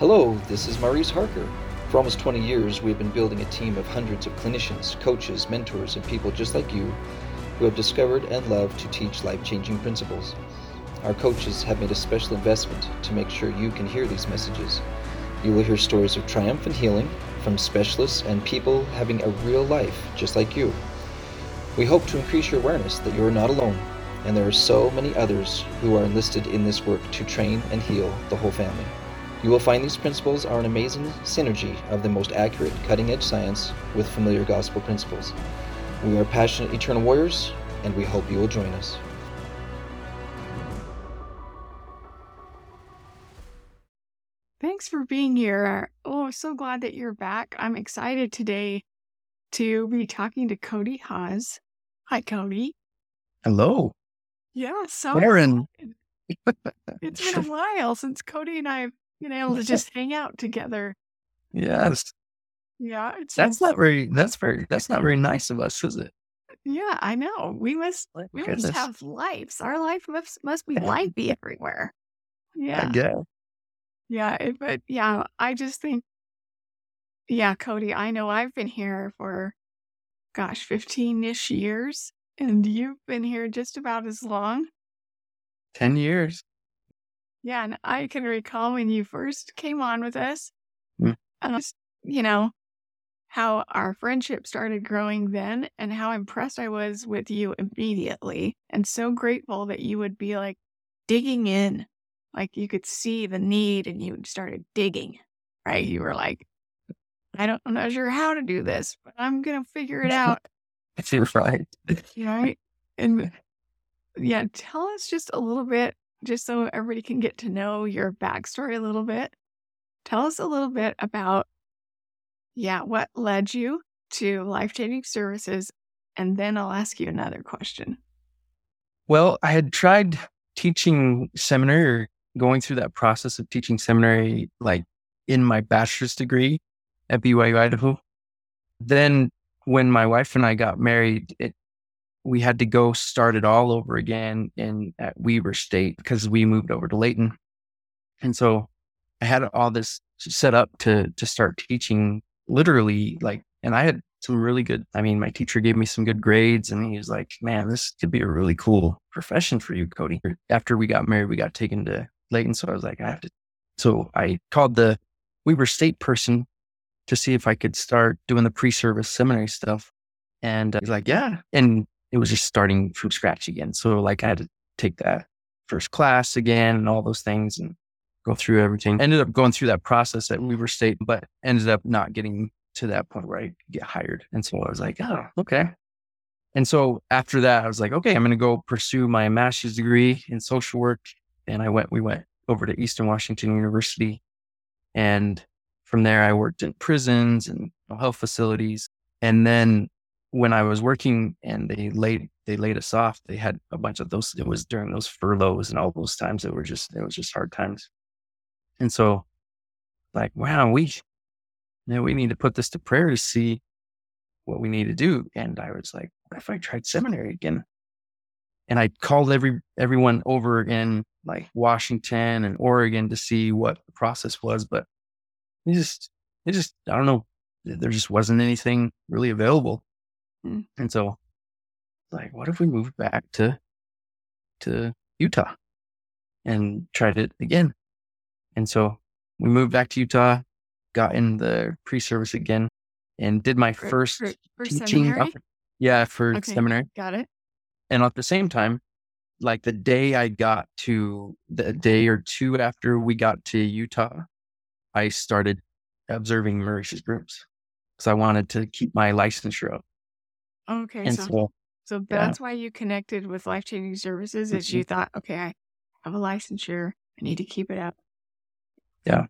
Hello, this is Maurice Harker. For almost 20 years, we have been building a team of hundreds of clinicians, coaches, mentors, and people just like you who have discovered and love to teach life changing principles. Our coaches have made a special investment to make sure you can hear these messages. You will hear stories of triumph and healing from specialists and people having a real life just like you. We hope to increase your awareness that you are not alone, and there are so many others who are enlisted in this work to train and heal the whole family. You will find these principles are an amazing synergy of the most accurate, cutting edge science with familiar gospel principles. We are passionate eternal warriors, and we hope you will join us. Thanks for being here. Oh, so glad that you're back. I'm excited today to be talking to Cody Haas. Hi, Cody. Hello. Yeah, so Aaron. it's been a while since Cody and I have able to just hang out together. Yes. Yeah, it's That's not very that's very that's not very nice of us, is it? yeah, I know. We must My we must have lives. Our life must must be lively everywhere. I Yeah. guess. Yeah, it- but yeah, I just think yeah, Cody, I know I've been here for gosh, 15-ish years and you've been here just about as long. Ten years. Yeah, and I can recall when you first came on with us, Mm. and just, you know, how our friendship started growing then and how impressed I was with you immediately and so grateful that you would be like digging in. Like you could see the need and you started digging, right? You were like, I don't know sure how to do this, but I'm going to figure it out. You're right. Right. And yeah, tell us just a little bit, just so everybody can get to know your backstory a little bit. Tell us a little bit about, yeah, what led you to life changing services. And then I'll ask you another question. Well, I had tried teaching seminary or going through that process of teaching seminary like in my bachelor's degree at BYU Idaho. Then when my wife and I got married, it we had to go start it all over again in at Weber State because we moved over to Layton. And so I had all this set up to to start teaching literally like and I had some really good I mean my teacher gave me some good grades and he was like, "Man, this could be a really cool profession for you, Cody." After we got married, we got taken to Layton, so I was like, "I have to." So I called the Weber State person to see if I could start doing the pre-service seminary stuff. And he's like, "Yeah." And it was just starting from scratch again. So like I had to take that first class again and all those things and go through everything. Ended up going through that process at Weber State, but ended up not getting to that point where I get hired. And so I was like, oh, okay. And so after that, I was like, okay, I'm going to go pursue my master's degree in social work. And I went, we went over to Eastern Washington University. And from there, I worked in prisons and health facilities. And then when I was working and they laid, they laid us off, they had a bunch of those, it was during those furloughs and all those times that were just, it was just hard times. And so like, wow, we, you we need to put this to prayer to see what we need to do. And I was like, what if I tried seminary again? And I called every everyone over in like Washington and Oregon to see what the process was, but it just it just I don't know. There just wasn't anything really available. Mm. And so like, what if we moved back to to Utah and tried it again? And so we moved back to Utah, got in the pre-service again, and did my For, first for, for teaching. seminary? Yeah, for Okay. seminary. Got it. And at the same time, like the day I got to the day or two after we got to Utah, I started observing Maurice's groups because I wanted to keep my licensure up. Okay. And So, so, so yeah. that's why you connected with life changing services is mm-hmm. you thought, okay, I have a licensure. I need to keep it up. Yeah.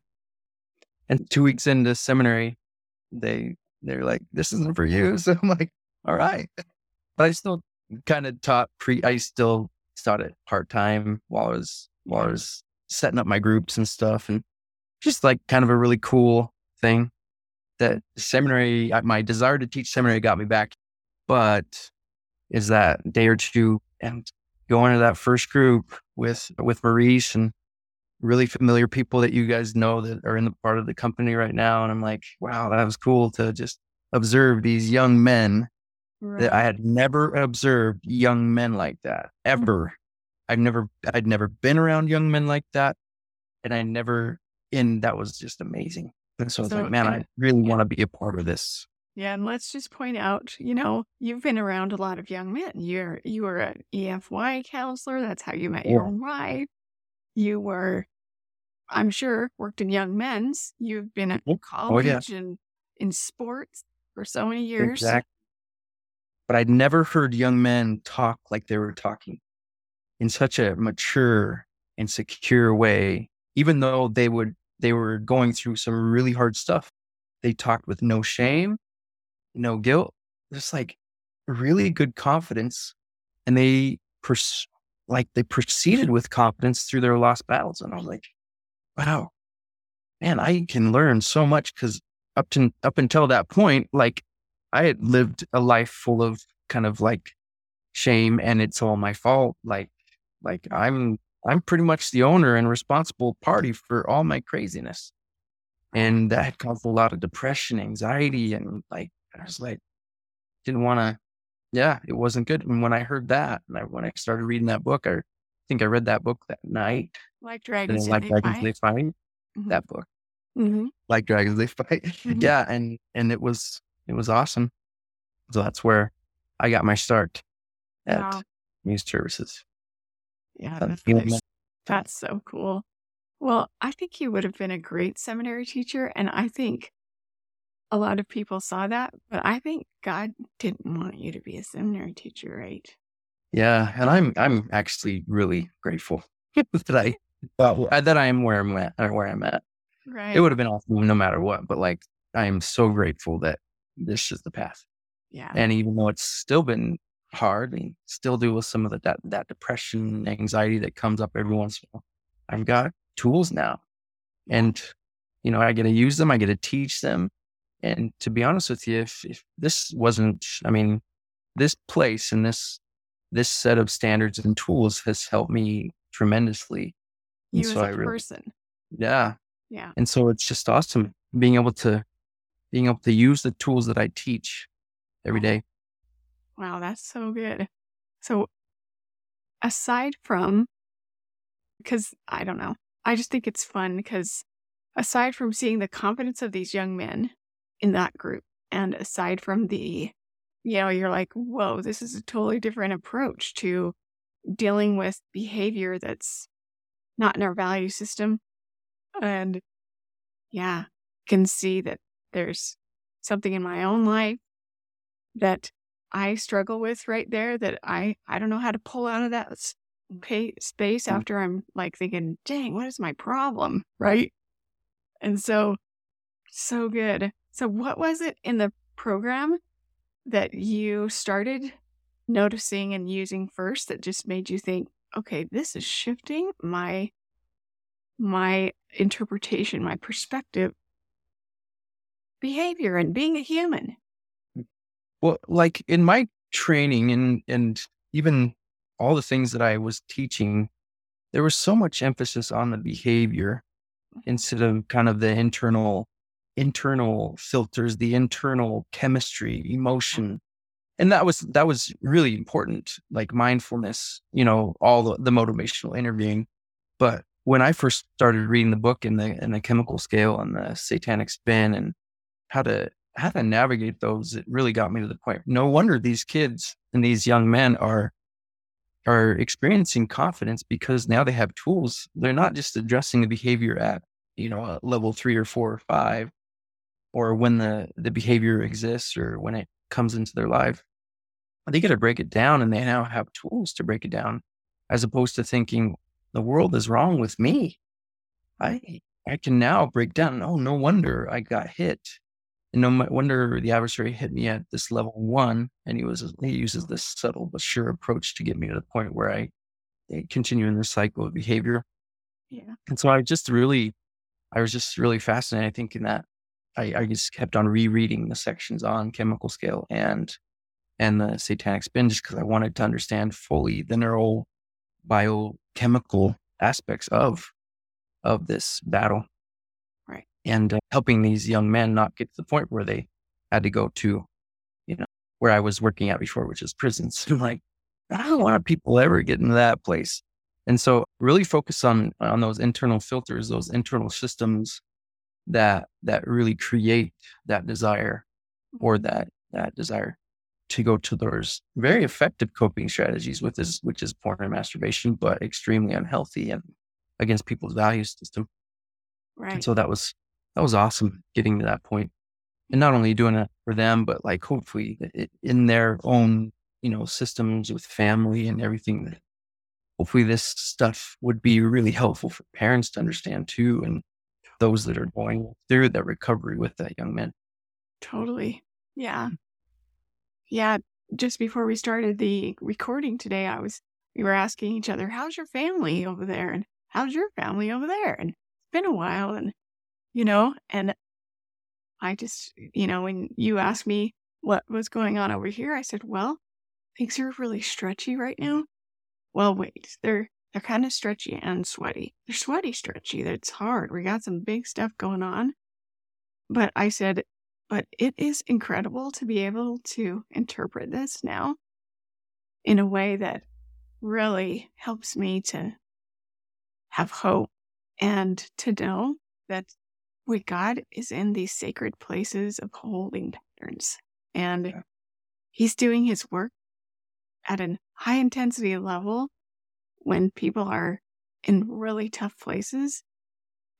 And two weeks into seminary, they they're like, "This isn't for you." So I'm like, "All right," but I still kind of taught pre. I still taught it part time while I was while I was setting up my groups and stuff, and just like kind of a really cool thing that seminary. My desire to teach seminary got me back, but is that day or two and going to that first group with with Maurice and really familiar people that you guys know that are in the part of the company right now. And I'm like, wow, that was cool to just observe these young men right. that I had never observed young men like that mm-hmm. ever. I've never, I'd never been around young men like that. And I never, and that was just amazing. And so, so I was like, man, I really yeah. want to be a part of this. Yeah, and let's just point out, you know, you've been around a lot of young men. You're you were an EFY counselor. That's how you met your wife. You were, I'm sure, worked in young men's. You've been at college oh, yeah. and in sports for so many years. Exactly. But I'd never heard young men talk like they were talking in such a mature and secure way, even though they would they were going through some really hard stuff. They talked with no shame no guilt, just like really good confidence. And they pers- like they proceeded with confidence through their lost battles. And I was like, wow, man, I can learn so much because up to up until that point, like I had lived a life full of kind of like shame and it's all my fault. Like, like I'm I'm pretty much the owner and responsible party for all my craziness. And that caused a lot of depression, anxiety, and like I was like, didn't want to, yeah, it wasn't good. And when I heard that, and I, when I started reading that book, I think I read that book that night. Like Dragons, like Dragons, they fight. Mm-hmm. That book, mm-hmm. like Dragons, they fight. Mm-hmm. Yeah, and and it was it was awesome. So that's where I got my start at wow. Muse Services. Yeah, that's, nice. that's so cool. Well, I think you would have been a great seminary teacher, and I think a lot of people saw that, but I think God didn't want you to be a seminary teacher, right? Yeah, and I'm I'm actually really grateful that I uh, that I am where I'm at or where I'm at. Right. It would have been awesome no matter what, but like I am so grateful that this is the path. Yeah. And even though it's still been hard and still deal with some of the, that that depression, anxiety that comes up every once in a while, I've got tools now, and you know I get to use them. I get to teach them, and to be honest with you, if, if this wasn't, I mean, this place and this this set of standards and tools has helped me tremendously. You and so as a I really, person. Yeah. Yeah. And so it's just awesome being able to being able to use the tools that I teach every day. Wow, that's so good. So aside from because I don't know, I just think it's fun because aside from seeing the confidence of these young men in that group. And aside from the, you know, you're like, whoa, this is a totally different approach to dealing with behavior that's not in our value system. And yeah, can see that there's something in my own life that I struggle with right there that I I don't know how to pull out of that space mm. after I'm like thinking, dang, what is my problem? Right. And so, so good. So, what was it in the program that you started noticing and using first that just made you think, okay, this is shifting my my interpretation, my perspective, behavior, and being a human? Well, like in my training and and even all the things that I was teaching, there was so much emphasis on the behavior mm-hmm. instead of kind of the internal internal filters, the internal chemistry, emotion. And that was that was really important, like mindfulness, you know, all the, the motivational interviewing. But when I first started reading the book in the in the chemical scale and the satanic spin and how to how to navigate those, it really got me to the point. No wonder these kids and these young men are are experiencing confidence because now they have tools. They're not just addressing the behavior at, you know, level three or four or five or when the, the behavior exists or when it comes into their life, they get to break it down and they now have tools to break it down as opposed to thinking the world is wrong with me. I, I can now break down. Oh, no wonder I got hit. And no wonder the adversary hit me at this level one. And he was, he uses this subtle but sure approach to get me to the point where I, I continue in this cycle of behavior. Yeah. And so I just really, I was just really fascinated, I think, in that I, I just kept on rereading the sections on chemical scale and and the satanic spin just because I wanted to understand fully the neural biochemical aspects of of this battle. Right. And uh, helping these young men not get to the point where they had to go to, you know, where I was working at before, which is prisons. I'm like, I don't want people ever get into that place. And so really focus on on those internal filters, those internal systems that that really create that desire or mm-hmm. that that desire to go to those very effective coping strategies with this, which is porn and masturbation, but extremely unhealthy and against people's value system. Right. And so that was that was awesome getting to that point, and not only doing it for them, but like hopefully in their own you know systems with family and everything. That hopefully this stuff would be really helpful for parents to understand too, and those that are going through that recovery with that young man. Totally. Yeah. Yeah. Just before we started the recording today, I was, we were asking each other, how's your family over there? And how's your family over there? And it's been a while. And, you know, and I just, you know, when you asked me what was going on over here, I said, well, things are really stretchy right mm-hmm. now. Well, wait, they're, they're kind of stretchy and sweaty. They're sweaty, stretchy. That's hard. We got some big stuff going on. But I said, but it is incredible to be able to interpret this now in a way that really helps me to have hope and to know that with God is in these sacred places of holding patterns. And yeah. he's doing his work at a high intensity level when people are in really tough places,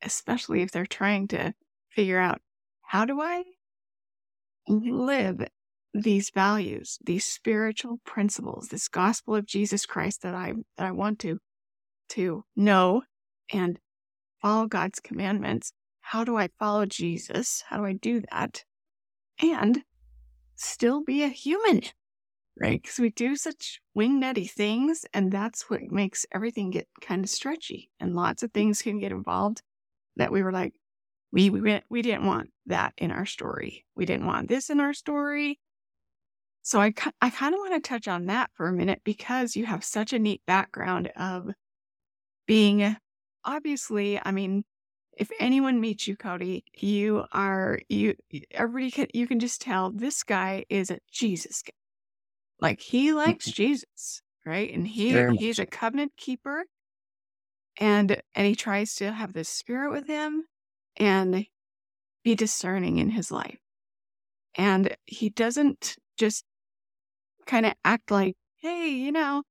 especially if they're trying to figure out how do I live these values, these spiritual principles, this gospel of Jesus Christ that I that I want to to know and follow God's commandments. How do I follow Jesus? How do I do that? And still be a human, right? Because we do such wingnutty things, and that's what makes everything get kind of stretchy. And lots of things can get involved that we were like, we we we didn't want that in our story. We didn't want this in our story. So I I kind of want to touch on that for a minute because you have such a neat background of being obviously, I mean, if anyone meets you, Cody, you are you everybody can you can just tell this guy is a Jesus guy. Like he likes mm-hmm. Jesus, right? And he he's a covenant keeper and and he tries to have the spirit with him and be discerning in his life. And he doesn't just kind of act like, hey, you know,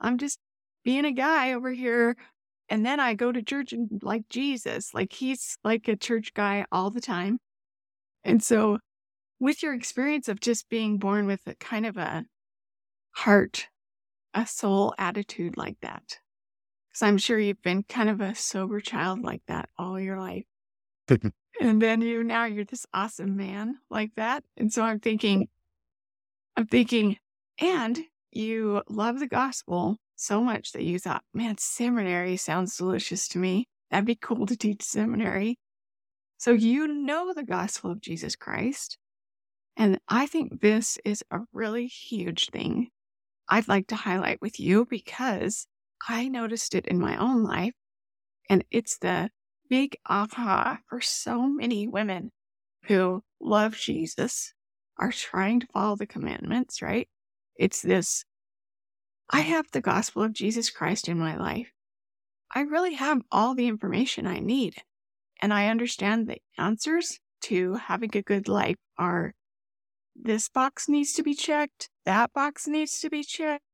I'm just being a guy over here. And then I go to church and like Jesus. Like he's like a church guy all the time. And so, with your experience of just being born with a kind of a heart, a soul attitude like that, because I'm sure you've been kind of a sober child like that all your life and then you now you're this awesome man like that. And so I'm thinking, I'm thinking, and you love the gospel so much that you thought, man, seminary sounds delicious to me. That'd be cool to teach seminary. So you know the gospel of Jesus Christ. And I think this is a really huge thing I'd like to highlight with you because I noticed it in my own life. And it's the big aha for so many women who love Jesus, are trying to follow the commandments, right? It's this I have the gospel of Jesus Christ in my life. I really have all the information I need. And I understand the answers to having a good life are this box needs to be checked, that box needs to be checked.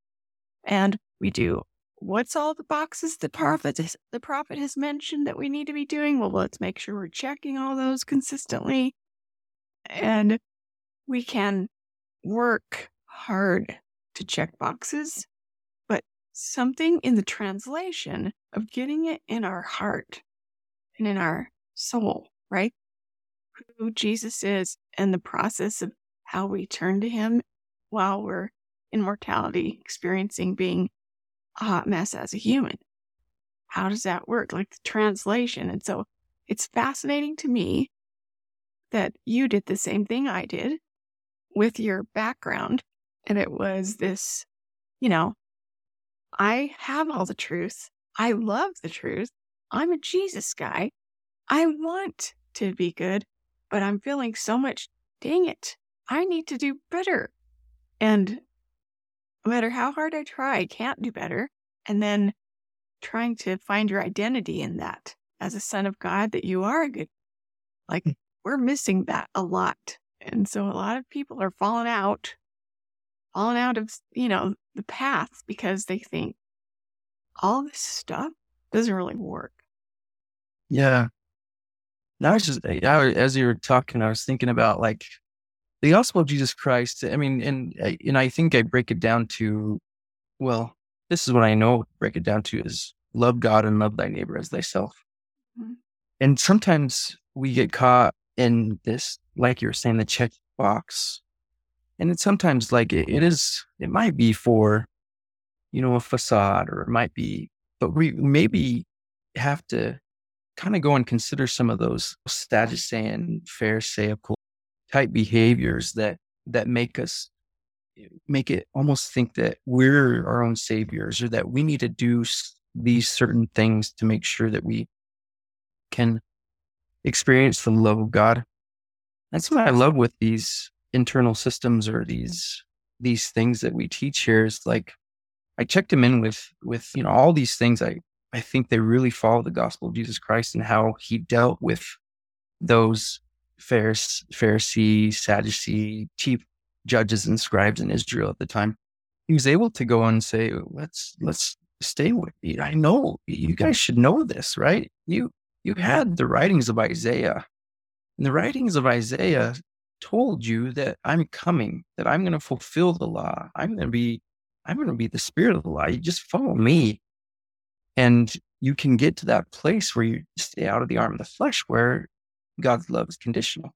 And we do what's all the boxes the prophet is, the prophet has mentioned that we need to be doing? Well, let's make sure we're checking all those consistently. And we can work hard to check boxes, but something in the translation of getting it in our heart and in our soul, right? Who Jesus is and the process of how we turn to him while we're in mortality, experiencing being a hot mess as a human. How does that work? Like the translation. And so it's fascinating to me that you did the same thing I did with your background. And it was this, you know, I have all the truth. I love the truth. I'm a Jesus guy. I want to be good, but I'm feeling so much, dang it, I need to do better. And no matter how hard I try, I can't do better. And then trying to find your identity in that as a son of God, that you are a good, like Hmm. we're missing that a lot. And so a lot of people are falling out, falling out of, you know, the path because they think all this stuff doesn't really work. Yeah. Now I was just I, I- as you were talking, I was thinking about like the gospel of Jesus Christ. I mean, and I- and I think I break it down to, well, this is what I know. Break it down to is love God and love thy neighbor as thyself. Mhm. And sometimes we get caught in this, like you were saying, the check box. And it's sometimes like it, it is, it might be for, you know, a facade or it might be, but we maybe have to kind of go and consider some of those Sadducean, Pharisaical type behaviors that that make us eh, make it almost think that we're our own saviors or that we need to do these certain things to make sure that we can experience the love of God. That's what I love with these internal systems or these these things that we teach here is like I checked them in with with you know all these things I I think they really follow the gospel of Jesus Christ and how he dealt with those Pharisee, Sadducee, chief judges and scribes in Israel at the time. He was able to go and say, let's, let's stay with me. I know you guys should know this, right? You, you had the writings of Isaiah and the writings of Isaiah told you that I'm coming, that I'm going to fulfill the law. I'm going to be, I'm going to be the spirit of the law. You just follow me. And you can get to that place where you stay out of the arm of the flesh, where God's love is conditional.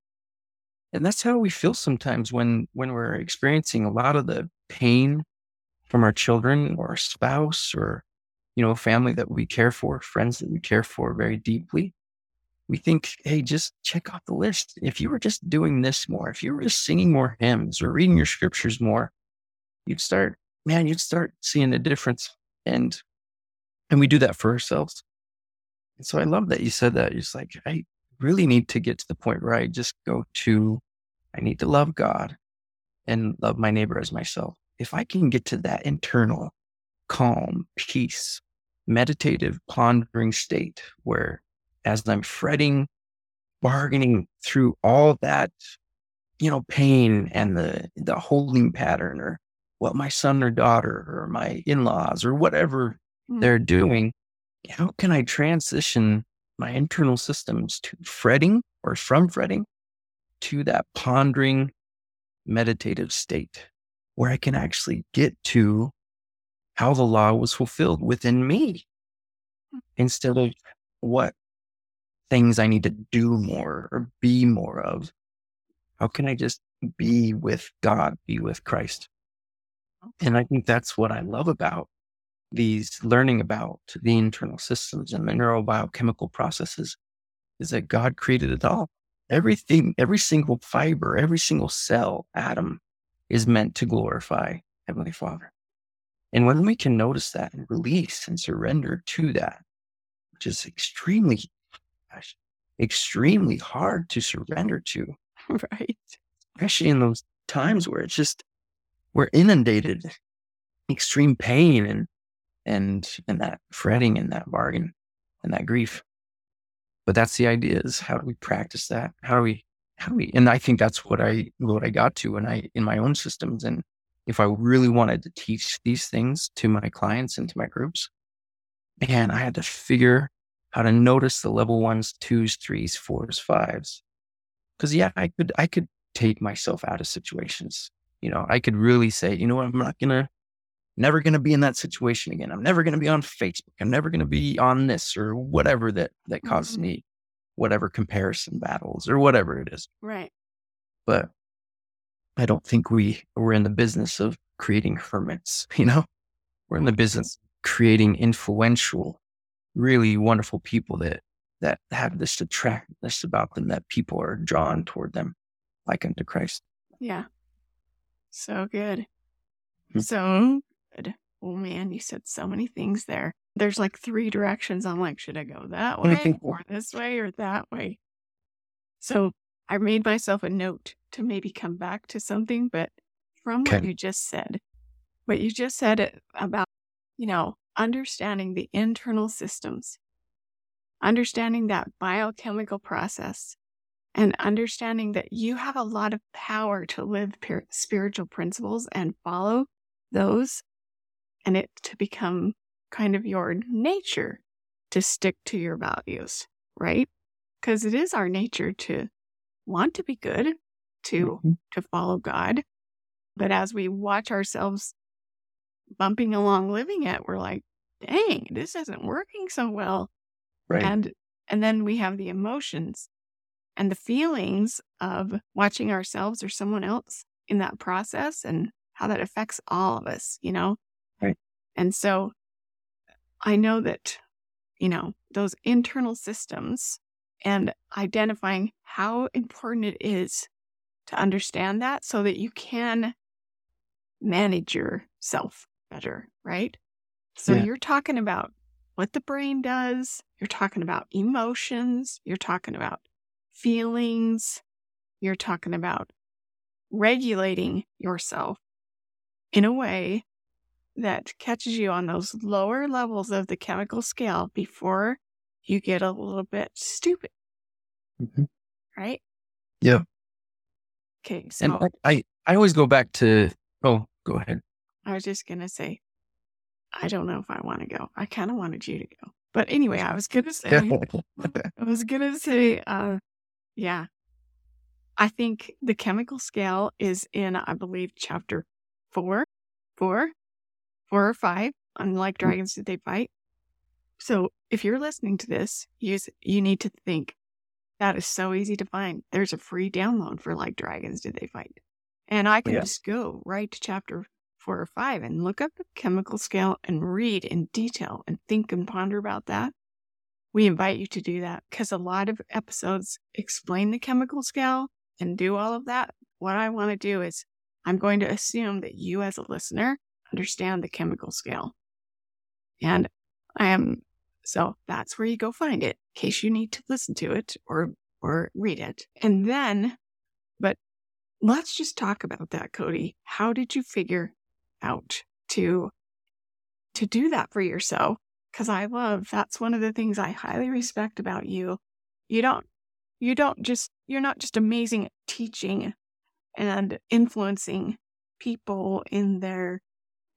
And that's how we feel sometimes when when we're experiencing a lot of the pain from our children or our spouse or you know, family that we care for, friends that we care for very deeply. We think, hey, just check off the list. If you were just doing this more, if you were just singing more hymns or reading your scriptures more, you'd start, man, you'd start seeing a difference. And and we do that for ourselves. And so I love that you said that. It's like, I really need to get to the point where I just go to, I need to love God and love my neighbor as myself. If I can get to that internal calm, peace, meditative, pondering state where as I'm fretting, bargaining through all that, you know, pain and the, the holding pattern or what my son or daughter or my in-laws or whatever Mm. they're doing, how can I transition my internal systems to fretting or from fretting to that pondering meditative state where I can actually get to how the law was fulfilled within me instead of what things I need to do more or be more of. How can I just be with God, be with Christ? And I think that's what I love about these learning about the internal systems and the neurobiochemical processes is that God created it all. Everything, every single fiber, every single cell, atom is meant to glorify Heavenly Father. And when we can notice that and release and surrender to that, which is extremely, gosh, extremely hard to surrender to, right. especially in those times where it's just we're inundated, extreme pain and and and that fretting and that bargain and that grief. But that's the idea is how do we practice that? How do we how do we and I think that's what I what I got to when I in my own systems. And if I really wanted to teach these things to my clients and to my groups, man, I had to figure how to notice the level ones, twos, threes, fours, fives. Cause yeah, I could I could take myself out of situations. You know, I could really say, you know what, I'm not gonna never gonna be in that situation again. I'm never gonna be on Facebook. I'm never gonna be on this or whatever that that causes Mhm. me whatever comparison battles or whatever it is. Right. But I don't think we we're in the business of creating hermits, you know? We're in the business of creating influential, really wonderful people that that have this attractiveness about them that people are drawn toward them like unto Christ. Yeah. So good. Hmm. So. Oh man, you said so many things there. there's like three directions. I'm like, should I go that way Mhm. or this way or that way? So I made myself a note to maybe come back to something, but from what you just said, what you just said about, you know, understanding the internal systems, understanding that biochemical process, and understanding that you have a lot of power to live spiritual principles and follow those, and it to become kind of your nature to stick to your values, right? Because it is our nature to want to be good, to Mhm. to follow God. But as we watch ourselves bumping along living it, we're like, dang, this isn't working so well. Right. And and then we have the emotions and the feelings of watching ourselves or someone else in that process and how that affects all of us, you know? And so I know that, you know, those internal systems and identifying how important it is to understand that so that you can manage yourself better, right? So Yeah. you're talking about what the brain does, you're talking about emotions, you're talking about feelings, you're talking about regulating yourself in a way that catches you on those lower levels of the chemical scale before you get a little bit stupid, Mhm. right? Yeah. Okay, so And I, I always go back to, oh, go ahead. I was just gonna say, I don't know if I want to go. I kind of wanted you to go, but anyway, I was gonna say, I was gonna say, uh, yeah, I think the chemical scale is in, I believe, chapter four, four, four or five. Unlike mm. dragons, did they fight? So if you're listening to this, you s- you need to think that is so easy to find. There's a free download for like dragons, did they fight? And I can Yeah. just go right to chapter four or five and look up the chemical scale and read in detail and think and ponder about that. We invite you to do that because a lot of episodes explain the chemical scale and do all of that. What I want to do is I'm going to assume that you as a listener understand the chemical scale. And I am so that's where you go find it in case you need to listen to it or or read it. And then but let's just talk about that, Cody. How did you figure out to to do that for yourself? Because I love that's one of the things I highly respect about you. You don't you don't just you're not just amazing at teaching and influencing people in their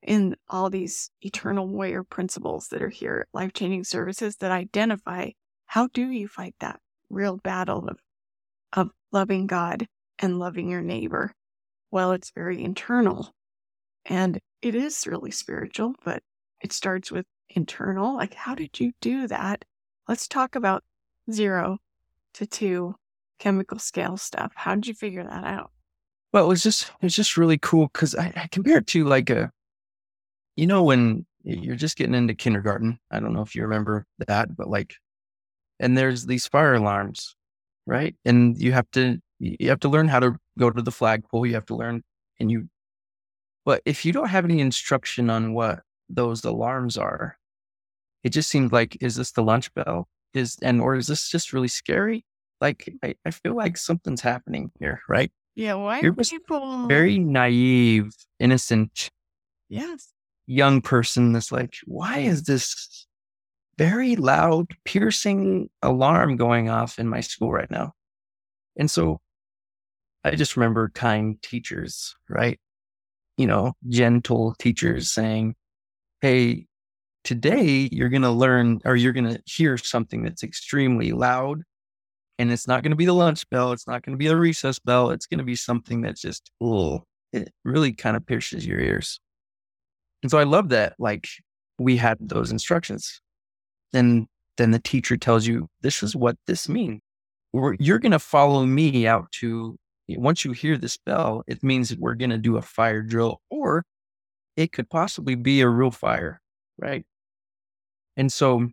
in all these eternal warrior principles that are here at life changing services that identify how do you fight that real battle of of loving God and loving your neighbor. Well, it's very internal and it is really spiritual, but it starts with internal. Like, how did you do that? Let's talk about zero to two chemical scale stuff. How did you figure that out? Well, it was just, it was just really cool because I, I compare it to like a, you know, when you're just getting into kindergarten. I don't know if you remember that, but like, and there's these fire alarms, right? And you have to, you have to learn how to go to the flagpole. You have to learn, and you, but if you don't have any instruction on what those alarms are, it just seems like, is this the lunch bell? Is, and, or is this just really scary? Like, I, I feel like something's happening here, right? Yeah, why You're people very naive, innocent yes. Young person that's like, why is this very loud, piercing alarm going off in my school right now? And so I just remember kind teachers, right? You know, gentle teachers saying, Hey, today you're going to learn or you're going to hear something that's extremely loud. And it's not going to be the lunch bell. It's not going to be the recess bell. It's going to be something that's just, oh, it really kind of pierces your ears. And so I love that, like, we had those instructions. Then, then the teacher tells you, this is what this means. You're going to follow me out to, once you hear this bell, it means that we're going to do a fire drill, or it could possibly be a real fire, right? And so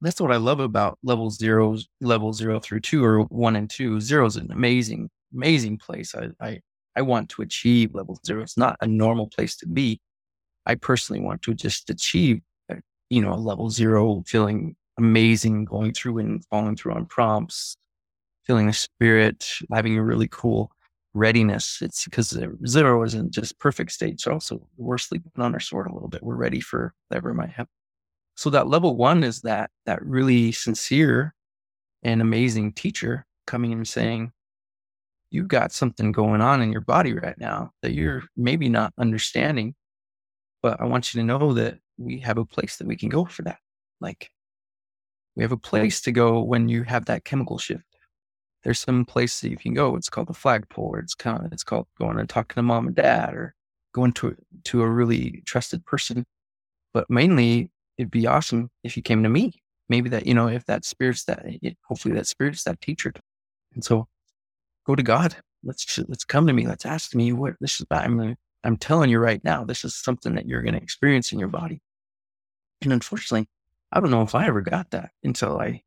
that's what I love about level zero, level zero through two, or one and two. Zero is an amazing, amazing place. I, I, I want to achieve level zero. It's not a normal place to be. I personally want to just achieve uh, you know, a level zero, feeling amazing, going through and following through on prompts, feeling the spirit, having a really cool readiness. It's because zero isn't just perfect state. So also we're sleeping on our sword a little bit. We're ready for whatever might happen. So that level one is that that really sincere and amazing teacher coming and saying, you've got something going on in your body right now that you're maybe not understanding, but I want you to know that we have a place that we can go for that. Like we have a place to go when you have that chemical shift. There's some place that you can go. It's called the flagpole, or it's kind of, it's called going and talking to mom and dad, or going to to a really trusted person. But mainly, it'd be awesome if you came to me. Maybe that you know, if that spirit's that, hopefully that spirit's that teacher. And so, go to God. Let's let's come to me. Let's ask me what this is about. I'm I'm telling you right now, this is something that you're going to experience in your body. And unfortunately, I don't know if I ever got that until I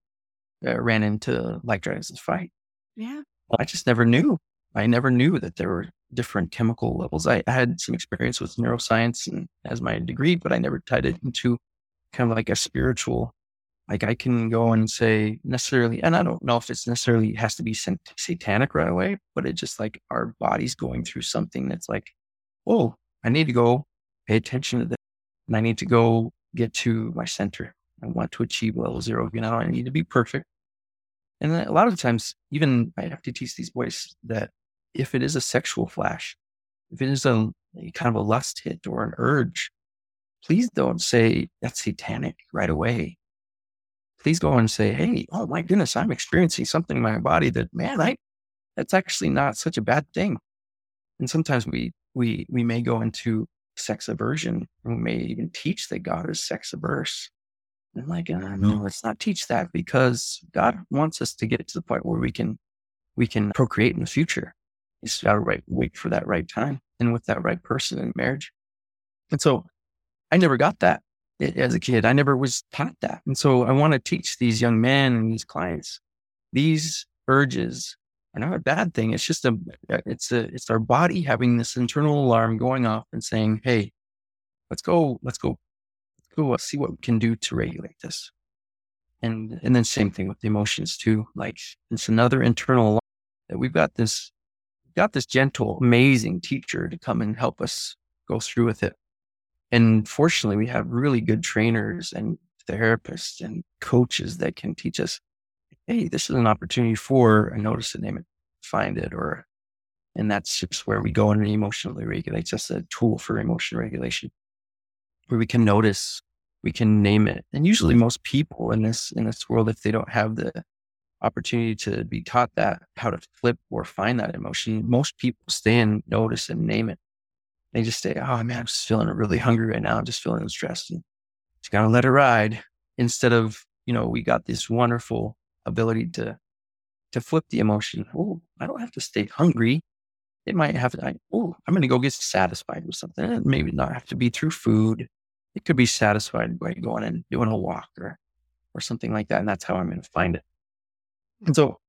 uh, ran into Like Drives Fight. Yeah. I just never knew. I never knew that there were different chemical levels. I, I had some experience with neuroscience and as my degree, but I never tied it into kind of like a spiritual. Like I can go and say necessarily, and I don't know if it's necessarily has to be satanic right away, but it just like our body's going through something that's like, whoa, I need to go pay attention to this, and I need to go get to my center. I want to achieve level zero. You know, I need to be perfect. And a lot of times, even I have to teach these boys that if it is a sexual flash, if it is a, a kind of a lust hit or an urge, please don't say that's satanic right away. Please go and say, Hey, oh my goodness, I'm experiencing something in my body that, man, I, that's actually not such a bad thing. And sometimes we, we, we may go into sex aversion. We may even teach that God is sex averse. And like, uh, no, let's not teach that because God wants us to get to the point where we can, we can procreate in the future. You just got to wait, wait for that right time and with that right person in marriage. And so I never got that as a kid. I never was taught that. And so I want to teach these young men and these clients, these urges are not a bad thing. It's just a, uh, it's a, it's our body having this internal alarm going off and saying, Hey, let's go, let's go, let's go uh, see what we can do to regulate this. And, and then same thing with the emotions too. Like it's another internal alarm that we've got this, we've got this gentle, amazing teacher to come and help us go through with it. And fortunately, we have really good trainers and therapists and coaches that can teach us, hey, this is an opportunity for, I notice it, name it, find it, or, and that's just where we go and emotionally regulate. It's just a tool for emotion regulation where we can notice, we can name it. And usually most people in this, in this world, if they don't have the opportunity to be taught that, how to flip or find that emotion, most people stay and notice and name it. They just say, Oh man, I'm just feeling really hungry right now. I'm just feeling stressed and just gotta let it ride. Instead of, you know, we got this wonderful ability to to flip the emotion. Oh, I don't have to stay hungry. It might have to, oh, I'm going to go get satisfied with something. And maybe not have to be through food. It could be satisfied by going and doing a walk or, or something like that. And that's how I'm going to find it. And so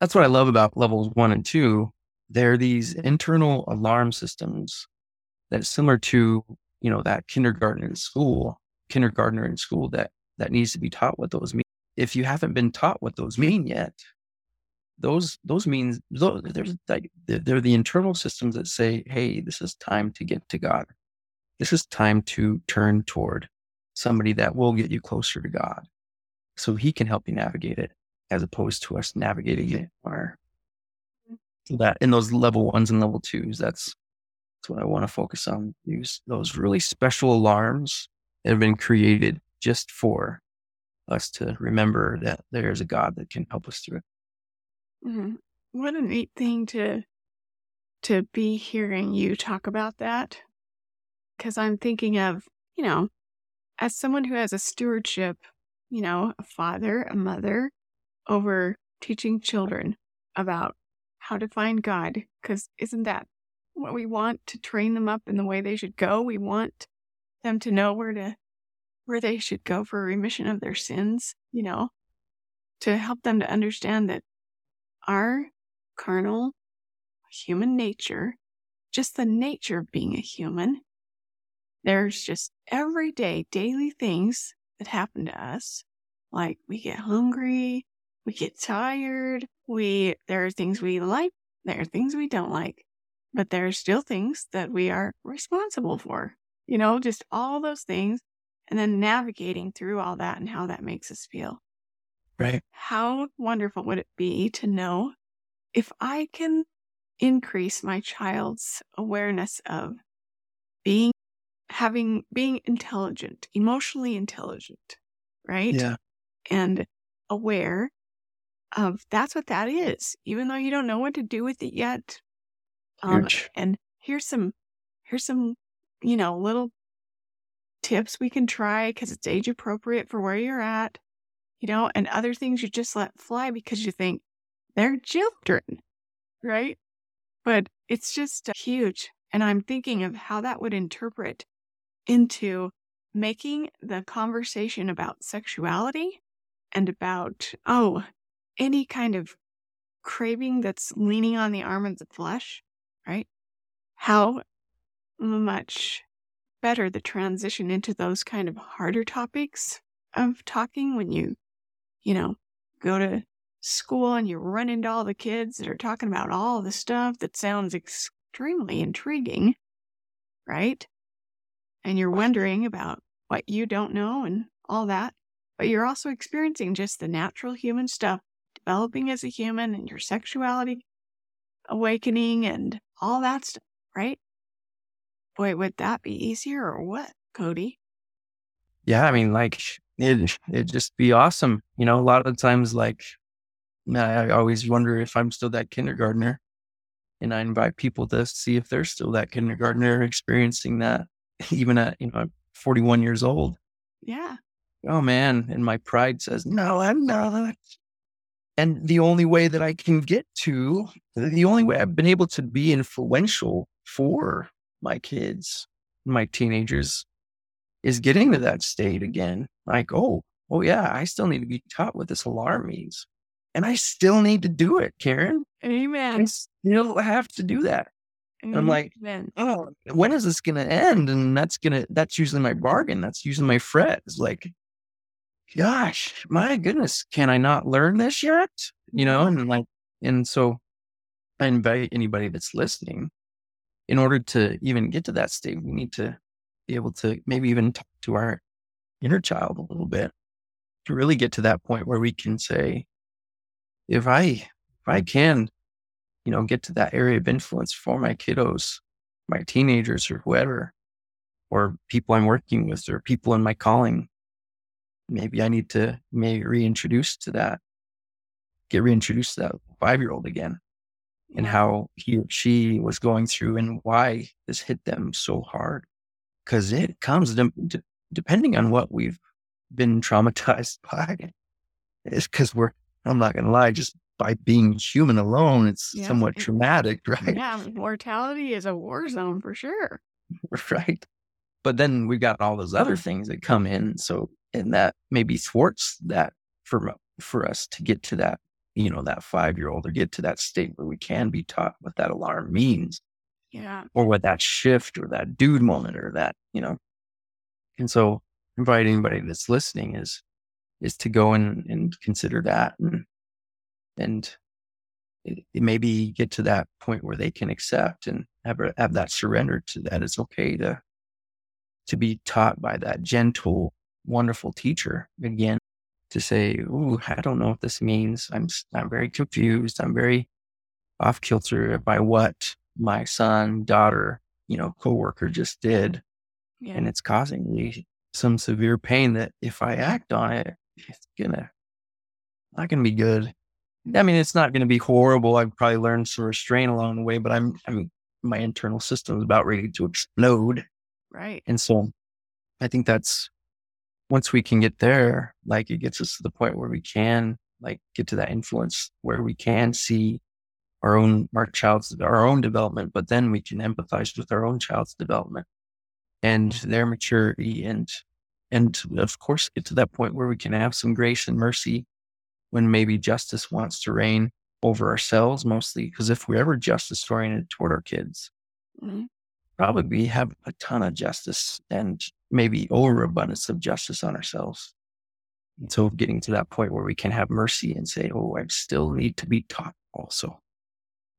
that's what I love about levels one and two. They're these internal alarm systems that's similar to, you know, that kindergarten in school, kindergartner in school that, that needs to be taught what those mean. If you haven't been taught what those mean yet, those those means those, there's like they're the internal systems that say, "Hey, this is time to get to God. This is time to turn toward somebody that will get you closer to God, so He can help you navigate it, as opposed to us navigating it." Or that in those level ones and level twos, that's that's what I want to focus on. Use those really special alarms that have been created just for us to remember that there is a God that can help us through it. Mm-hmm. What a neat thing to to be hearing you talk about that. Cause I'm thinking of, you know, as someone who has a stewardship, you know, a father, a mother over teaching children about how to find God. Cause isn't that what we want to train them up in the way they should go? We want them to know where to where they should go for remission of their sins, you know, to help them to understand that our carnal human nature, just the nature of being a human, there's just everyday, daily things that happen to us. Like we get hungry, we get tired, we there are things we like, there are things we don't like, but there are still things that we are responsible for. You know, just all those things and then navigating through all that and how that makes us feel. Right. How wonderful would it be to know if I can increase my child's awareness of being having being intelligent, emotionally intelligent, right? Yeah. And aware of that's what that is, even though you don't know what to do with it yet. Um, and here's some here's some you know little tips we can try because it's age appropriate for where you're at, you know, and other things you just let fly because you think they're children, right? But it's just uh, huge. And I'm thinking of how that would interpret into making the conversation about sexuality and about, oh, any kind of craving that's leaning on the arm of the flesh, right? How much better the transition into those kind of harder topics of talking when you, you know, go to school and you run into all the kids that are talking about all the stuff that sounds extremely intriguing, right? And you're wondering about what you don't know and all that. But you're also experiencing just the natural human stuff, developing as a human and your sexuality awakening and all that stuff, right? Boy, would that be easier or what, Cody? Yeah. I mean, like it, it'd just be awesome. You know, a lot of times, like, I always wonder if I'm still that kindergartner. And I invite people to see if they're still that kindergartner experiencing that, even at, you know, I'm 41 years old. Yeah. Oh man. And my pride says, no, I'm not. And the only way that I can get to, the only way I've been able to be influential for my kids, my teenagers, is getting to that state again. Like, oh, oh yeah, I still need to be taught what this alarm means. And I still need to do it, Karen. Amen. I still have to do that. I'm like, oh, when is this going to end? And that's going to, that's usually my bargain. That's usually my fret. It's like, gosh, my goodness, can I not learn this yet? You know, mm-hmm. and like, and so I invite anybody that's listening, in order to even get to that state, we need to be able to maybe even talk to our inner child a little bit to really get to that point where we can say, if I, if I can, you know, get to that area of influence for my kiddos, my teenagers or whoever, or people I'm working with or people in my calling, maybe I need to maybe reintroduce to that, get reintroduced to that five year old again and how he or she was going through and why this hit them so hard. Cause it comes de- de- depending on what we've been traumatized by. It's because we're, I'm not going to lie, just by being human alone, it's Yeah, somewhat traumatic, right? Yeah, mortality is a war zone for sure. right. But then we've got all those other things that come in. So, and that maybe thwarts that for, for us to get to that, you know, that five year old or get to that state where we can be taught what that alarm means Yeah. or what that shift or that dude moment or that, you know. And so invite anybody that's listening is is to go and, and consider that and and it, it maybe get to that point where they can accept and have a, have that surrender to that it's okay to to be taught by that gentle, wonderful teacher again to say, "Ooh, I don't know what this means. I'm I'm very confused. I'm very off kilter by what my son, daughter, you know, coworker just did, Yeah. and it's causing me some severe pain that if I act on it, it's gonna not gonna be good. I mean, it's not gonna be horrible. I've probably learned some restraint along the way, but I'm I'm my internal system is about ready to explode. right. And so I think that's once we can get there, like it gets us to the point where we can like get to that influence where we can see our own our child's our own development, but then we can empathize with our own child's development and their maturity and and of course get to that point where we can have some grace and mercy when maybe justice wants to reign over ourselves mostly because if we're ever justice oriented toward our kids Mhm. probably have a ton of justice and maybe overabundance of justice on ourselves. And so getting to that point where we can have mercy and say, Oh, I still need to be taught also.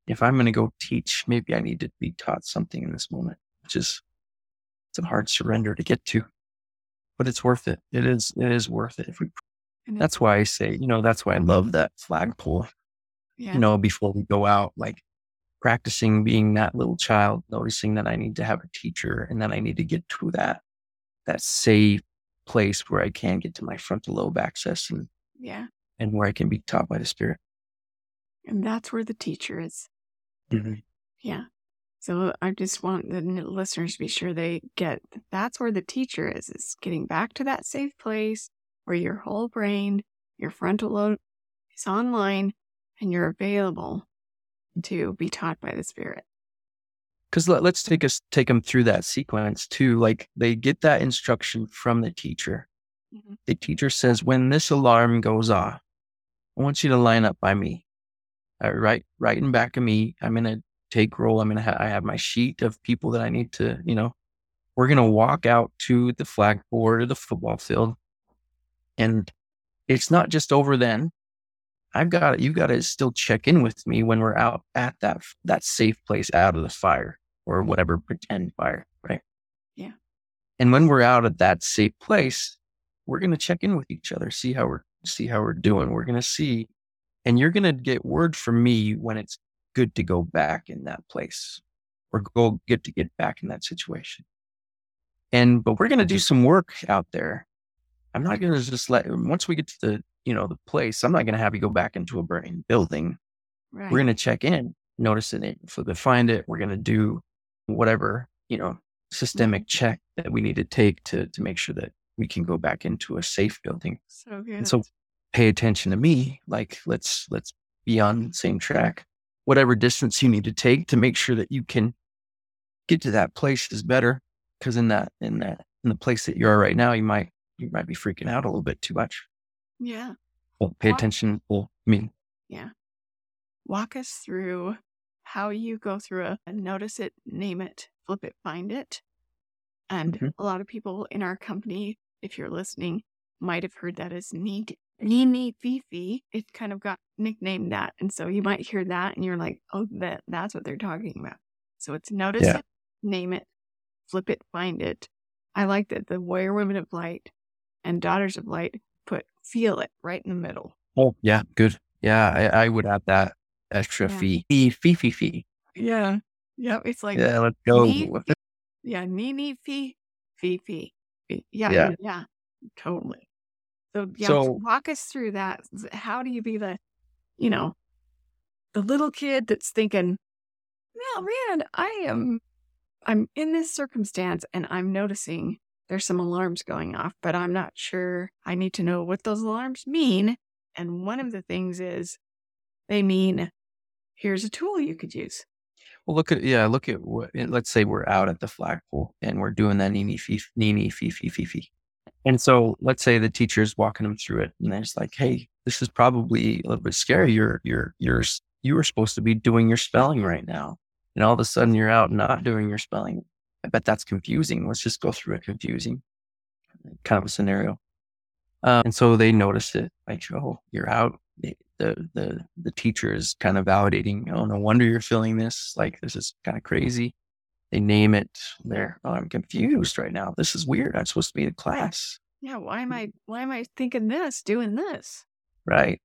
If I'm going to go teach, maybe I need to be taught something in this moment, which is it's a hard surrender to get to, but it's worth it. It is, it is worth it. If we, that's why I say, you know, that's why I love that flagpole, yeah. you know, before we go out, like practicing being that little child, noticing that I need to have a teacher and then I need to get to that, that safe place where I can get to my frontal lobe access and, yeah, and where I can be taught by the spirit. And that's where the teacher is. Mm-hmm. Yeah. So I just want the listeners to be sure they get that's where the teacher is, is getting back to that safe place where your whole brain, your frontal lobe is online and you're available to be taught by the Spirit. Because let, us take us take them through that sequence too. Like they get that instruction from the teacher. Mm-hmm. The teacher says, "When this alarm goes off, I want you to line up by me, uh, right, right in back of me. I'm gonna take roll. I'm gonna ha- I have my sheet of people that I need to, you know, we're gonna walk out to the flagpole or the football field, and it's not just over then. I've got you got to still check in with me when we're out at that that safe place out of the fire or whatever pretend fire, right? Yeah. And when we're out at that safe place, we're going to check in with each other, see how we're see how we're doing. We're going to see and you're going to get word from me when it's good to go back in that place or go get to get back in that situation. And but we're going to do some work out there. I'm not going to just let once we get to the you know, the place. I'm not going to have you go back into a burning building. Right. We're going to check in, notice it, flip it, find it. We're going to do whatever, you know, systemic check that we need to take to, to make sure that we can go back into a safe building. So good. And so pay attention to me. Like let's, let's be on the same track. Whatever distance you need to take to make sure that you can get to that place is better. Cause in that, in that, in the place that you are right now, you might, you might be freaking out a little bit too much. Yeah. Well, pay Walk, attention. Well, I mean, yeah. Walk us through how you go through a, a notice it, name it, flip it, find it. And mm-hmm. a lot of people in our company, if you're listening, might have heard that as need Nini Fifi. It kind of got nicknamed that. And so you might hear that and you're like, oh, that that's what they're talking about. So it's notice yeah. it, name it, flip it, find it. I like that the warrior women of light and daughters of light put feel it right in the middle. Oh, yeah, good. Yeah, I, I would add that extra yeah. fee. Fee, fee, fee, fee. Yeah. Yeah. It's like, yeah, let's go. Knee, yeah. Knee, knee, fee, fee, fee. Yeah. Yeah. Yeah. Totally. So, yeah, so, walk us through that. How do you be the, you know, the little kid that's thinking, well, man, I am, I'm in this circumstance and I'm noticing there's some alarms going off, but I'm not sure. I need to know what those alarms mean. And one of the things is they mean here's a tool you could use. Well, look at, yeah, look at what, let's say we're out at the flagpole and we're doing that nini, fee, nini, fee, fee, fee, fee. And so let's say the teacher's walking them through it and they're just like, hey, this is probably a little bit scary. You're, you're, you're, you were supposed to be doing your spelling right now. And all of a sudden you're out not doing your spelling. I bet that's confusing. Let's just go through a confusing kind of a scenario. Um, and so they notice it like, oh, you're out. The, the, the teacher is kind of validating, oh, no wonder you're feeling this. Like, this is kind of crazy. They name it. They're, oh, I'm confused right now. This is weird. I'm supposed to be in class. Yeah. Why am I, why am I thinking this, doing this? Right.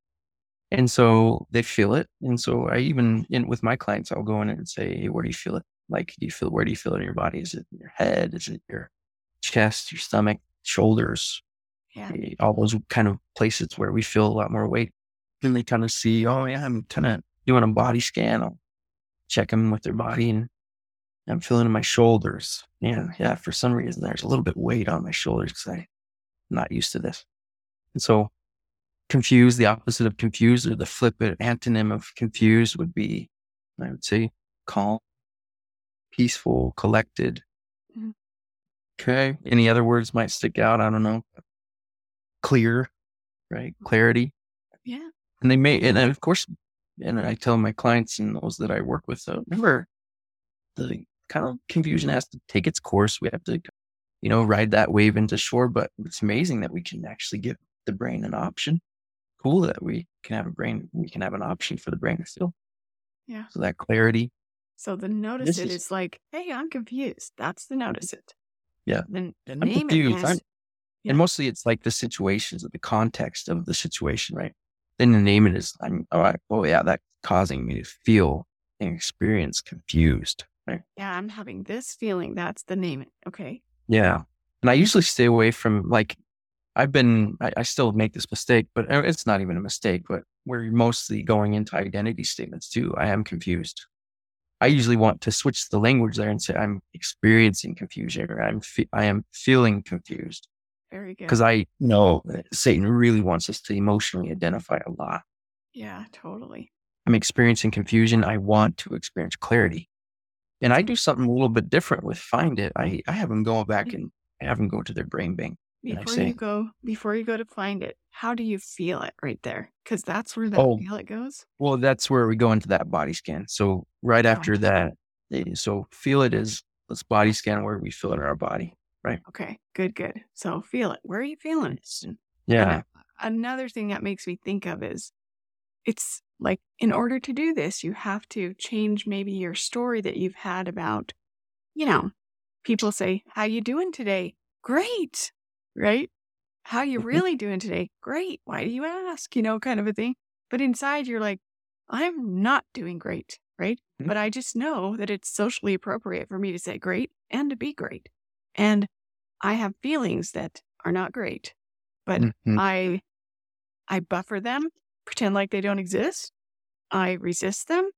And so they feel it. And so I even, in, with my clients, I'll go in and say, hey, where do you feel it? Like, do you feel, where do you feel it in your body? Is it in your head? Is it your chest, your stomach, shoulders? Yeah. Eh, all those kind of places where we feel a lot more weight. Then they kind of see, oh, yeah, I'm kind of doing a body scan. I'll check them with their body and I'm feeling in my shoulders. Yeah. Yeah. For some reason, there's a little bit weight on my shoulders because I'm not used to this. And so confused, the opposite of confused or the flip antonym of confused would be, I would say, calm peaceful, collected. Mm-hmm. Okay. Any other words might stick out? I don't know. Clear, right? Clarity. Yeah. And they may, and of course, and I tell my clients and those that I work with, so remember the kind of confusion has to take its course. We have to you know, ride that wave into shore. But it's amazing that we can actually give the brain an option. Cool that we can have a brain, we can have an option for the brain feel. Yeah. So that clarity. So the notice This it is- is like, hey, I'm confused. That's the mm-hmm. notice it. Yeah. Then the I'm name confused. it has, Yeah. And mostly it's like the situations of the context of the situation, right? Then the name it is, I'm, all right, oh yeah, that's causing me to feel and experience confused, right? yeah, I'm having this feeling. That's the name it. Okay. Yeah. And I usually stay away from like, I've been, I, I still make this mistake, but uh, it's not even a mistake, but we're mostly going into identity statements too. I am confused. I usually want to switch the language there and say, I'm experiencing confusion or I'm, fe- I am feeling confused Very good. because I know that Satan really wants us to emotionally identify a lot. yeah, totally. I'm experiencing confusion. I want to experience clarity. And I do something a little bit different with Find It. I, I have them go back and I have them go to their brain bank. Before say- you go, before you go to find it, how do you feel it right there? Because that's where that Oh. feel it goes. Well, that's where we go into that body scan. So right Oh. after that, eh, so feel it is let's body scan where we feel it in our body. Okay, good, good. So feel it. Where are you feeling it? And Yeah. another thing that makes me think of is it's like in order to do this you have to change maybe your story that you've had about you know people say how you doing today great right how you Mhm. really doing today great why do you ask you know kind of a thing but inside you're like i'm not doing great right Mhm. but i just know that it's socially appropriate for me to say great and to be great and i have feelings that are not great but Mhm. I I buffer them, pretend like they don't exist. I resist them.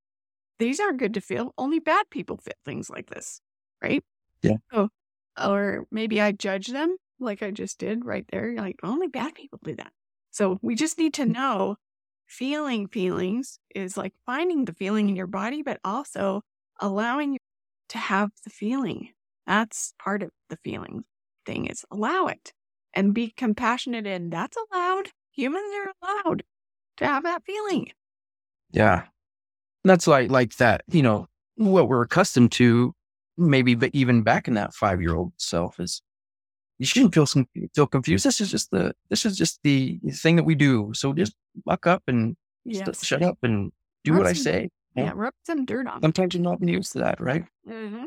These aren't good to feel. Only bad people feel things like this, right? Yeah. Oh, or maybe I judge them like I just did right there. Like only bad people do that. So we just need to know feeling feelings is like finding the feeling in your body, but also allowing you to have the feeling. That's part of the feeling thing is allow it and be compassionate and that's allowed. Humans are allowed to have that feeling. Yeah. That's like like that, you know, what we're accustomed to, maybe but even back in that five year old self is you shouldn't feel some feel confused. This is just the this is just the thing that we do. So just buck up and st- shut up and do what I say. Yeah, rub some dirt on. Sometimes you're not used to that, right? hmm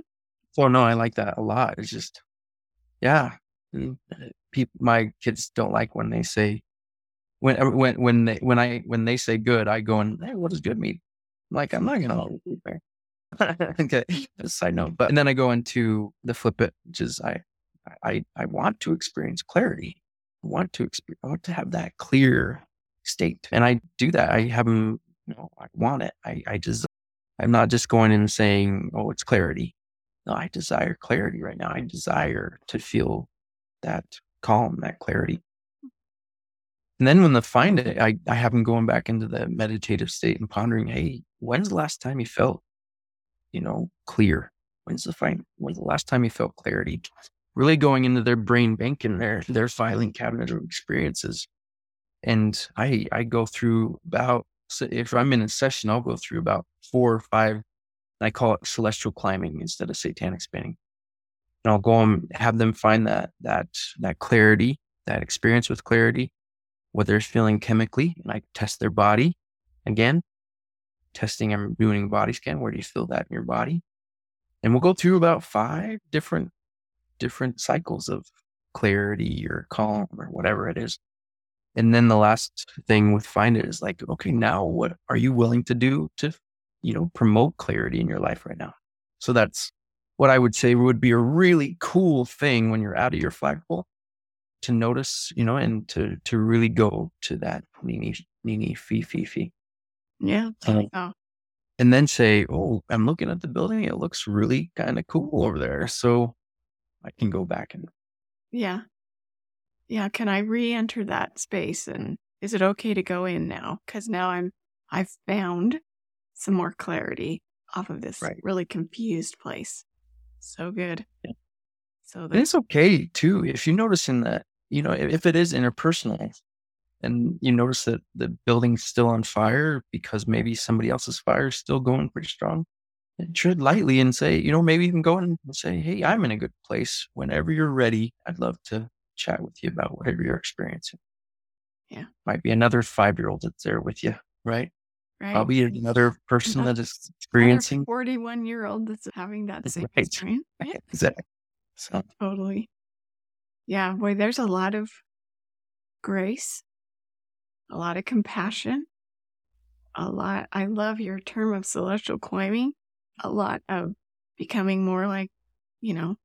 So no, I like that a lot. It's just, yeah. People, my kids don't like when they say, when uh, when when they when I when they say good, I go and hey, what does good mean? I'm like I'm not gonna. okay, just a side note, but and then I go into the flip it, which is I I I want to experience clarity. I want to experience. I want to have that clear state, and I do that. I have them. You know, I want it. I I just. I'm not just going in and saying, oh, it's clarity. No, I desire clarity right now. I desire to feel that calm, that clarity. And then when they find it, I, I have them going back into the meditative state and pondering, hey, when's the last time you felt, you know, clear? When's the find when's the last time you felt clarity? Really going into their brain bank and their their filing cabinet of experiences. And I I go through about if I'm in a session, I'll go through about four or five I call it celestial climbing instead of satanic spinning. And I'll go and have them find that that that clarity, that experience with clarity, what they're feeling chemically, and I test their body again. Testing, I'm doing a body scan. Where do you feel that in your body? And we'll go through about five different different cycles of clarity or calm or whatever it is. And then the last thing with find it is like, okay, now what are you willing to do to you know, promote clarity in your life right now. So that's what I would say would be a really cool thing when you're out of your flagpole to notice, you know, and to to really go to that nini nini fee fee fee. Yeah. Um, Oh, And then say, Oh, I'm looking at the building. It looks really kind of cool over there. So I can go back and yeah. Yeah. Can I re enter that space? And is it okay to go in now? Because now I'm, I've found some more clarity off of this Right. really confused place. So good. Yeah. So that, it's okay too if you notice in that, you know, if, if it is interpersonal and you notice that the building's still on fire because maybe somebody else's fire is still going pretty strong, tread lightly and say, you know, maybe even go and say, Hey, I'm in a good place. Whenever you're ready, I'd love to chat with you about whatever you're experiencing. Yeah. Might be another five year old that's there with you, right? Right. Probably another person Another- that is experiencing. Forty-one year old that's having that same Right. experience. Yeah, Exactly. So, totally. Yeah, boy, there's a lot of grace, a lot of compassion, a lot. I love your term of celestial climbing. A lot of becoming more like, you know,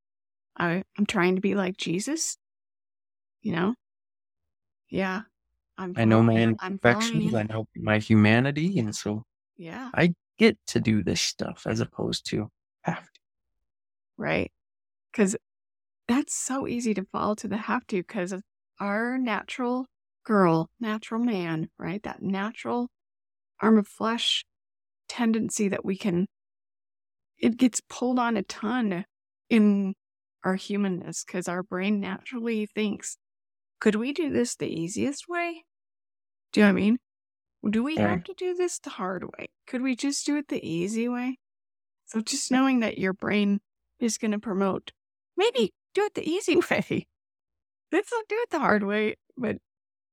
I, I'm trying to be like Jesus. You know, yeah. I'm. I know my imperfections. I know my humanity. And so Yeah. I get to do this stuff as opposed to have to. right? Because that's so easy to fall to the have to because our natural girl, natural man, right? That natural arm of flesh tendency that we can, it gets pulled on a ton in our humanness because our brain naturally thinks, could we do this the easiest way? Do you know what I mean? Do we Yeah. have to do this the hard way? Could we just do it the easy way? So just knowing that your brain is going to promote, maybe do it the easy way. Let's not do it the hard way, but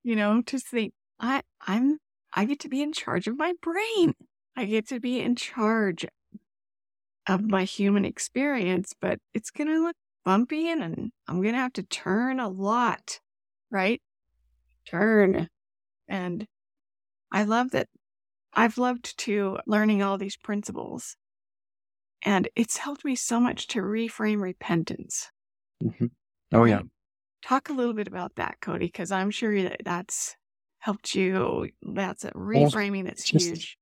you know, to think I I'm I get to be in charge of my brain. I get to be in charge of my human experience, but it's going to look bumpy and I'm going to have to turn a lot, right? Turn. And I love that I've loved to learning all these principles. And it's helped me so much to reframe repentance. Mhm. Oh, yeah. Talk a little bit about that, Cody, because I'm sure that that's helped you. That's a reframing that's just- huge.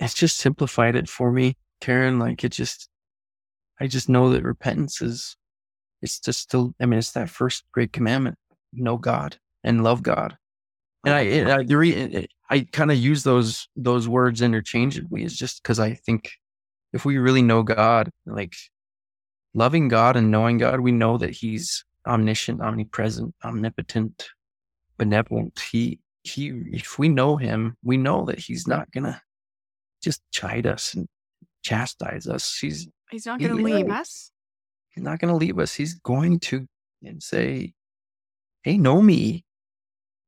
It's just simplified it for me, Karen. Like it just, I just know that repentance is, it's just still, I mean, it's that first great commandment know God and love God. And I, I, the re, I kind of use those, those words interchangeably is just because I think if we really know God, like loving God and knowing God, we know that He's omniscient, omnipresent, omnipotent, benevolent. He, he, if we know Him, we know that He's not gonna just chide us and chastise us. He's He's not going to leave us. He's not going to leave us. He's going to and say, "Hey, know me,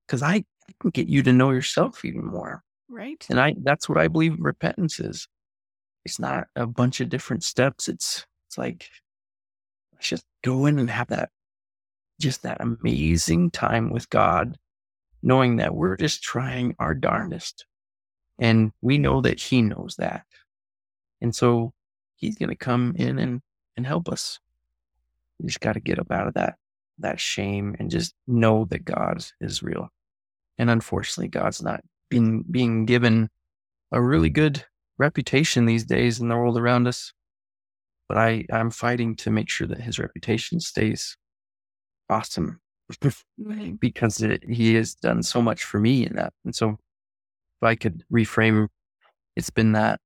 because I, I can get you to know yourself even more." Right? And I that's what I believe repentance is. It's not a bunch of different steps. It's it's like let's just go in and have that just that amazing time with God, knowing that we're just trying our darndest. And we know that He knows that. And so He's gonna come in and, and help us. We just gotta get up out of that that shame and just know that God is real. And unfortunately, God's not being being given a really good reputation these days in the world around us. But I, I'm fighting to make sure that his reputation stays awesome because it, he has done so much for me in that. And so if I could reframe, it's been that.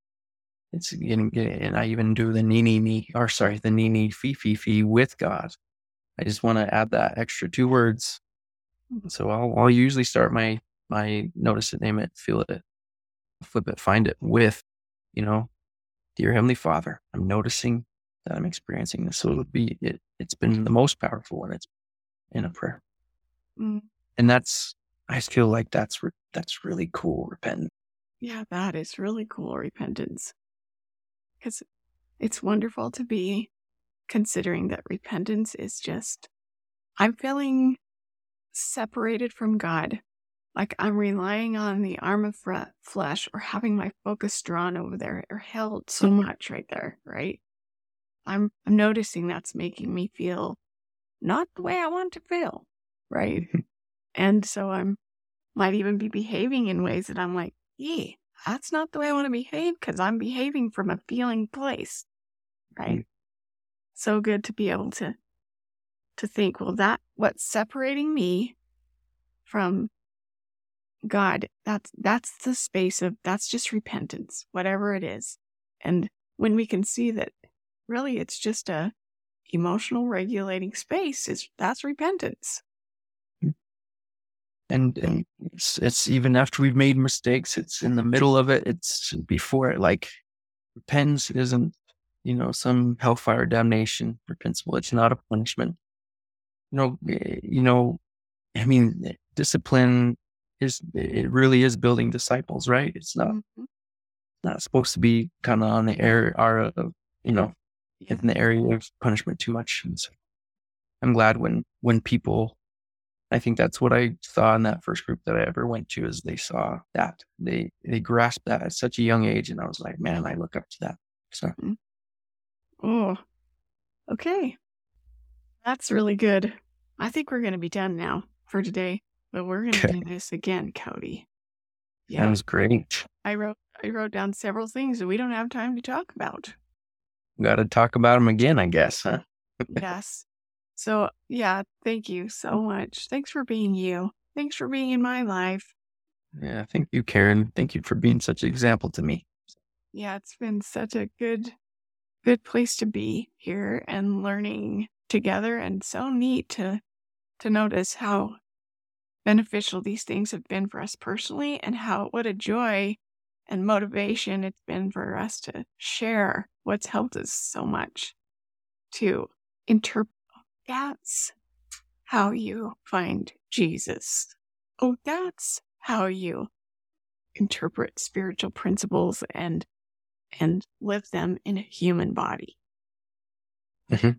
It's getting, and I even do the nini ni, or sorry, the nini fi fi fi with God. I just want to add that extra two words. So I'll, I'll usually start my, my notice it, name it, feel it, flip it, find it with, you know, dear Heavenly Father, I'm noticing that I'm experiencing this. So it'll be, it, it's been the most powerful when it's in a prayer. Mm. And that's, I feel like that's, re- that's really cool. Repentance. Yeah, that is really cool repentance. Because it's wonderful to be considering that repentance is just, I'm feeling separated from God. Like I'm relying on the arm of flesh or having my focus drawn over there or held so hmm. much right there, right? I'm, I'm noticing that's making me feel not the way I want to feel, right? and so I'm, might even be behaving in ways that I'm like, yeah, that's not the way I want to behave because I'm behaving from a feeling place. Hmm. Right. So good to be able to to think, well, that what's separating me from God, that's that's the space of that's just repentance, whatever it is. And when we can see that really it's just a emotional regulating space, is that's repentance. And, and it's, it's even after we've made mistakes, it's in the middle of it. It's before it, like repentance isn't you know, some hellfire damnation for principle. It's not a punishment. You know, eh, you know, I mean, eh, discipline is it really is building disciples, right? It's not mm-hmm. not supposed to be kind of on the air, area of you know, in the area of punishment too much. And so I'm glad when when people I think that's what I saw in that first group that I ever went to is they saw that. They they grasped that at such a young age and I was like, man, I look up to that. So mm-hmm. Oh. Okay. That's really good. I think we're gonna be done now for today. But we're gonna okay. do this again, Cody. Yeah. Sounds great. I wrote I wrote down several things that we don't have time to talk about. Got to talk about them again, I guess, huh? yes. So, yeah, thank you so much. Thanks for being you. Thanks for being in my life. Yeah, thank you, Karen. Thank you for being such an example to me. Yeah, it's been such a good, good place to be here and learning together, and so neat to to notice how beneficial these things have been for us personally, and how what a joy and motivation it's been for us to share what's helped us so much to interpret that's how you find Jesus. Oh, that's how you interpret spiritual principles and and live them in a human body. Mm-hmm.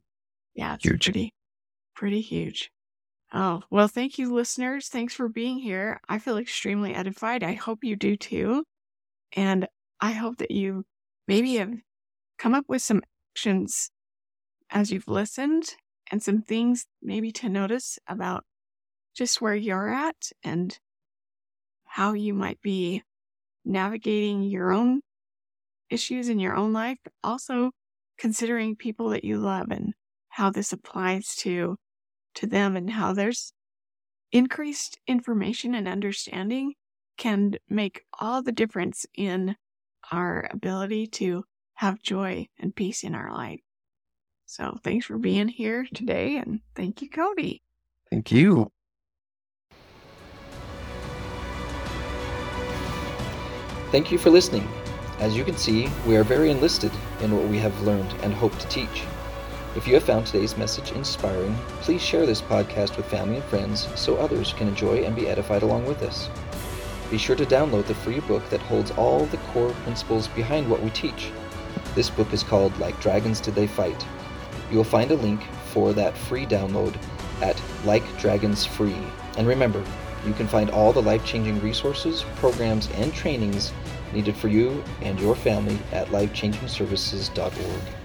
Yeah, it's huge. pretty pretty huge. Oh, well, thank you, listeners. Thanks for being here. I feel extremely edified. I hope you do too. And I hope that you maybe have come up with some actions as you've listened and some things maybe to notice about just where you're at and how you might be navigating your own issues in your own life, but also considering people that you love and how this applies to to them and how there's increased information and understanding can make all the difference in our ability to have joy and peace in our life. So thanks for being here today and thank you, Cody. Thank you. Thank you for listening. As you can see, we are very enlisted in what we have learned and hope to teach. If you have found today's message inspiring, please share this podcast with family and friends so others can enjoy and be edified along with us. Be sure to download the free book that holds all the core principles behind what we teach. This book is called Like Dragons Did They Fight you will find a link for that free download at Like Dragons Free. And remember, you can find all the life changing resources, programs, and trainings needed for you and your family at lifechangingservices.org.